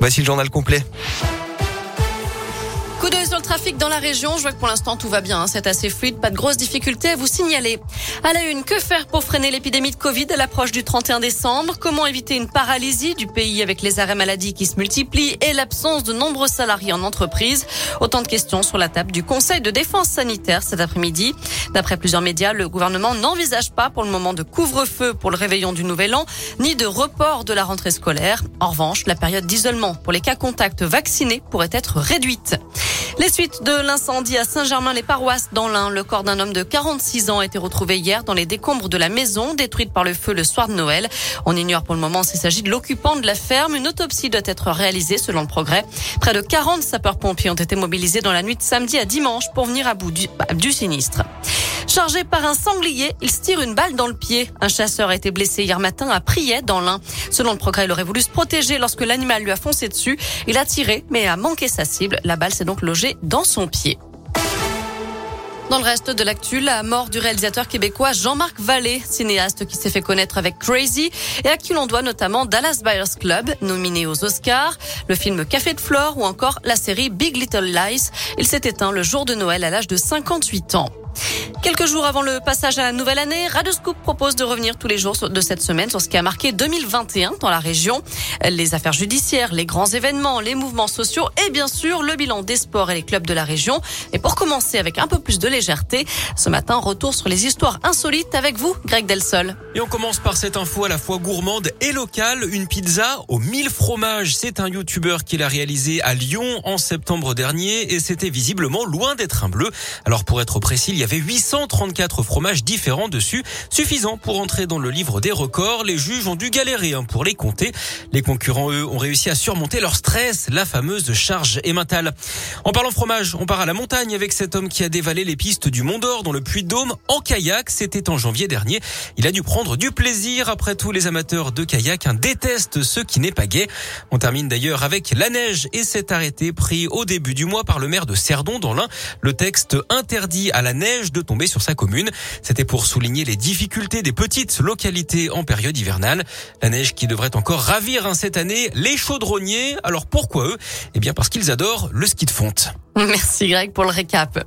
Voici le journal complet. Coup d'œil sur le trafic dans la région. Je vois que pour l'instant tout va bien. Hein. C'est assez fluide. Pas de grosses difficultés à vous signaler. À la une, que faire pour freiner l'épidémie de Covid à l'approche du 31 décembre? Comment éviter une paralysie du pays avec les arrêts maladie qui se multiplient et l'absence de nombreux salariés en entreprise? Autant de questions sur la table du Conseil de défense sanitaire cet après-midi. D'après plusieurs médias, le gouvernement n'envisage pas pour le moment de couvre-feu pour le réveillon du nouvel an, ni de report de la rentrée scolaire. En revanche, la période d'isolement pour les cas contacts vaccinés pourrait être réduite. Les suites de l'incendie à Saint-Germain-les-Paroisses dans l'Ain. Le corps d'un homme de 46 ans a été retrouvé hier dans les décombres de la maison détruite par le feu le soir de Noël. On ignore pour le moment s'il s'agit de l'occupant de la ferme. Une autopsie doit être réalisée selon le progrès. Près de 40 sapeurs-pompiers ont été mobilisés dans la nuit de samedi à dimanche pour venir à bout du, du sinistre. Chargé par un sanglier, il se tire une balle dans le pied. Un chasseur a été blessé hier matin à Priet dans l'Ain. Selon le progrès, il aurait voulu se protéger lorsque l'animal lui a foncé dessus. Il a tiré, mais a manqué sa cible. La balle s'est donc logée dans son pied. Dans le reste de l'actu, la mort du réalisateur québécois Jean-Marc Vallée, cinéaste qui s'est fait connaître avec Crazy et à qui l'on doit notamment Dallas Buyers Club, nominé aux Oscars, le film Café de Flore ou encore la série Big Little Lies. Il s'est éteint le jour de Noël à l'âge de 58 ans. Quelques jours avant le passage à la nouvelle année, Scoop propose de revenir tous les jours de cette semaine sur ce qui a marqué 2021 dans la région. Les affaires judiciaires, les grands événements, les mouvements sociaux et bien sûr le bilan des sports et les clubs de la région. Et pour commencer avec un peu plus de légèreté, ce matin, retour sur les histoires insolites avec vous, Greg Delsol. Et on commence par cette info à la fois gourmande et locale. Une pizza aux 1000 fromages. C'est un youtubeur qui l'a réalisé à Lyon en septembre dernier et c'était visiblement loin d'être un bleu. Alors pour être précis, il y avait 834 fromages différents dessus, suffisant pour entrer dans le livre des records. Les juges ont dû galérer hein, pour les compter. Les concurrents, eux, ont réussi à surmonter leur stress, la fameuse charge émentale. En parlant fromage, on part à la montagne avec cet homme qui a dévalé les pistes du Mont d'Or dans le Puy-de-Dôme en kayak. C'était en janvier dernier. Il a dû prendre du plaisir. Après tout, les amateurs de kayak détestent ce qui n'est pas gai. On termine d'ailleurs avec la neige et cet arrêté pris au début du mois par le maire de Cerdon dans l'Ain. Le texte interdit à la neige de tomber sur sa commune. C'était pour souligner les difficultés des petites localités en période hivernale. La neige qui devrait encore ravir hein, cette année les chaudronniers. Alors pourquoi eux? Eh bien parce qu'ils adorent le ski de fonte. Merci Greg pour le récap.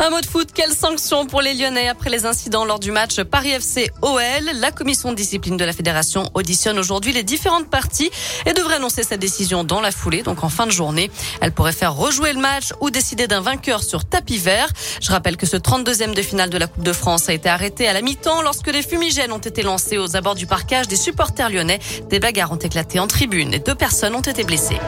Un mot de foot, quelle sanction pour les Lyonnais après les incidents lors du match Paris FC OL La commission de discipline de la fédération auditionne aujourd'hui les différentes parties et devrait annoncer sa décision dans la foulée, donc en fin de journée. Elle pourrait faire rejouer le match ou décider d'un vainqueur sur tapis vert. Je rappelle que ce 32e de finale de la Coupe de France a été arrêté à la mi-temps lorsque des fumigènes ont été lancés aux abords du parcage des supporters lyonnais. Des bagarres ont éclaté en tribune et deux personnes ont été blessées.